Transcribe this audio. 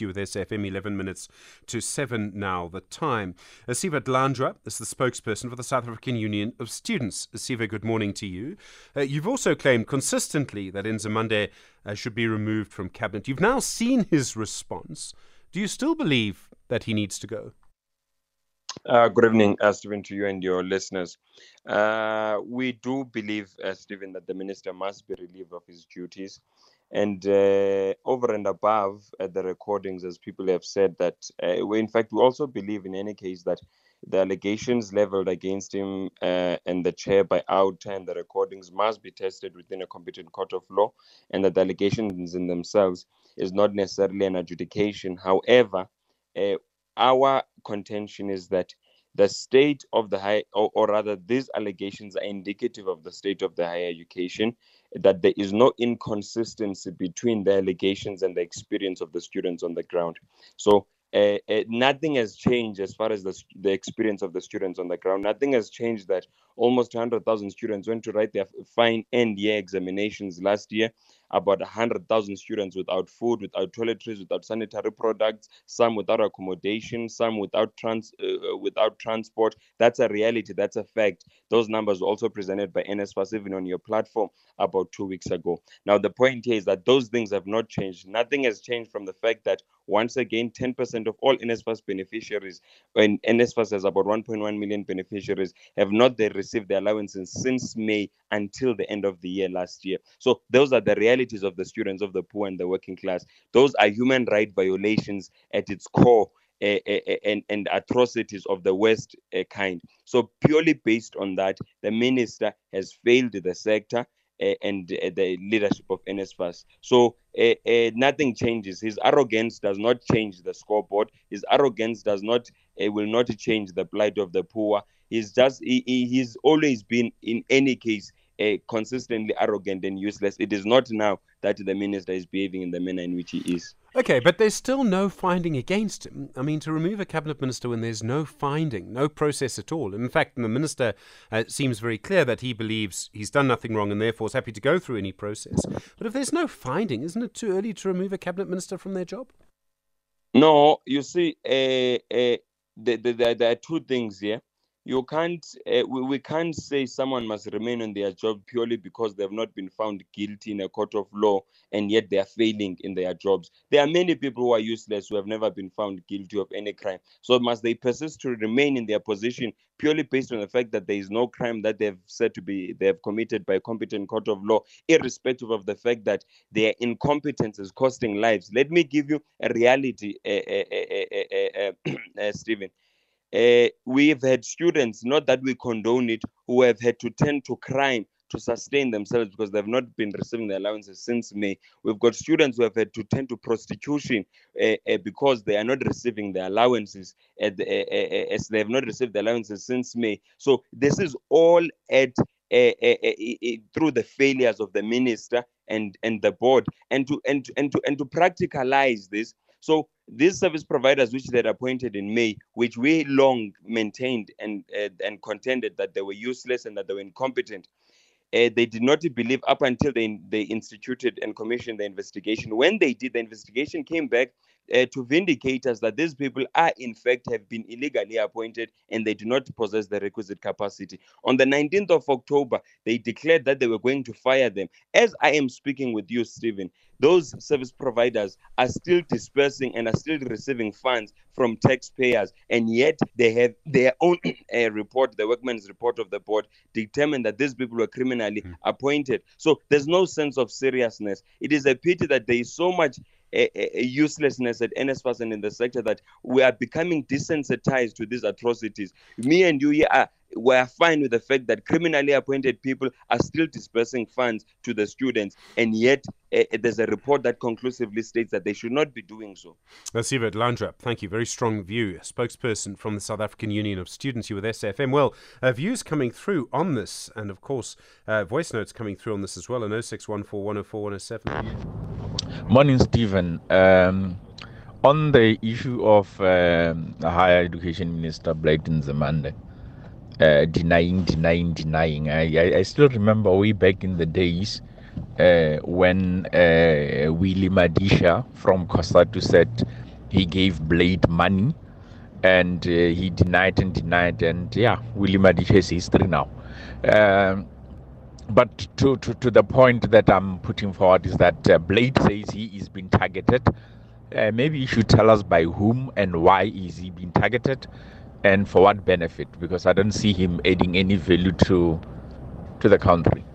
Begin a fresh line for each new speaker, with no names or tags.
you with SAfm 11 minutes to 7 now the time. Siva Dlanjwa is the spokesperson for the South African Union of Students. Siva, good morning to you. Uh, you've also claimed consistently that Nzimande uh, should be removed from cabinet. You've now seen his response. Do you still believe that he needs to go?
Uh, good evening, uh, Stephen, to you and your listeners. Uh, we do believe, uh, Stephen, that the minister must be relieved of his duties. And uh, over and above uh, the recordings, as people have said, that uh, we, in fact, we also believe in any case that the allegations leveled against him uh, and the chair by out and the recordings must be tested within a competent court of law, and that the allegations in themselves is not necessarily an adjudication. However, uh, our contention is that the state of the high, or, or, rather, these allegations are indicative of the state of the higher education, that there is no inconsistency between the allegations and the experience of the students on the ground. So uh, uh, nothing has changed as far as the, the experience of the students on the ground. Nothing has changed that almost 100,000 students went to write their fine end year examinations last year. About 100,000 students without food, without toiletries, without sanitary products, some without accommodation, some without trans, uh, without transport. That's a reality. That's a fact. Those numbers were also presented by NSFAS even on your platform about two weeks ago. Now the point here is that those things have not changed. Nothing has changed from the fact that once again, 10% of all NSFAS beneficiaries, and NSFAS has about 1.1 million beneficiaries, have not received their allowances since May until the end of the year last year. So those are the realities of the students of the poor and the working class. Those are human right violations at its core. Uh, and, and atrocities of the West uh, kind. So, purely based on that, the minister has failed the sector and the leadership of NSFAS. So nothing changes. His arrogance does not change the scoreboard. His arrogance does not will not change the plight of the poor. He's just he, he's always been in any case uh, consistently arrogant and useless. It is not now that the minister is behaving in the manner in which he is.
Okay, but there's still no finding against him. I mean, to remove a cabinet minister when there's no finding, no process at all. In fact, the minister uh, seems very clear that he believes he's done nothing wrong and therefore is happy to go through any process. But if there's no finding, isn't it too early to remove a cabinet minister from their job?
No, you see, uh, uh, there, there, there are two things here you can't uh, we, we can't say someone must remain on their job purely because they've not been found guilty in a court of law and yet they are failing in their jobs. There are many people who are useless who have never been found guilty of any crime. So must they persist to remain in their position purely based on the fact that there is no crime that they've said to be they have committed by a competent court of law irrespective of the fact that their incompetence is costing lives? Let me give you a reality uh, uh, stephen uh, we've had students, not that we condone it, who have had to turn to crime to sustain themselves because they've not been receiving the allowances since May. We've got students who have had to turn to prostitution uh, uh, because they are not receiving the allowances the, as they have not received the allowances since May. So this is all at through the failures of the minister and and the board and to and and to and to practicalize this so these service providers, which they had appointed in May, which we long maintained and uh, and contended that they were useless and that they were incompetent, uh, they did not believe up until they they instituted and commissioned the investigation. When they did, the investigation came back uh, to vindicate us that these people are in fact have been illegally appointed and they do not possess the requisite capacity. On the 19th of October, they declared that they were going to fire them. As I am speaking with you, Stephen, those service providers are still dispersing and are still receiving funds from taxpayers, and yet they have their own uh, report, the Werksmans report of the board, determined that these people were criminally mm. appointed. So there's no sense of seriousness. It is a pity that there is so much a, uselessness at NSFAS and in the sector that we are becoming desensitized to these atrocities. Me and you here are we're fine with the fact that criminally appointed people are still dispersing funds to the students, and yet uh, there's a report that conclusively states that they should not be doing so.
Siva Dlanjwa, thank you. Very strong view. Spokesperson from the South African Union of Students, here with SAfm. Well, uh, views coming through on this, and of course, uh, voice notes coming through on this as well, on 0614
Morning, Stephen. Um, on the issue of um, higher education minister Blade Nzimande uh, denying, denying, denying, I, I, I, still remember way back in the days uh, when uh, Willie Madisha from COSATU said he gave Blade money, and uh, he denied and denied, and yeah, Willie Madisha is history now. Um, but to, to, to the point that I'm putting forward is that uh, Blade says he is being targeted. Uh, maybe you should tell us by whom and why is he being targeted, and for what benefit? Because I don't see him adding any value to to the country.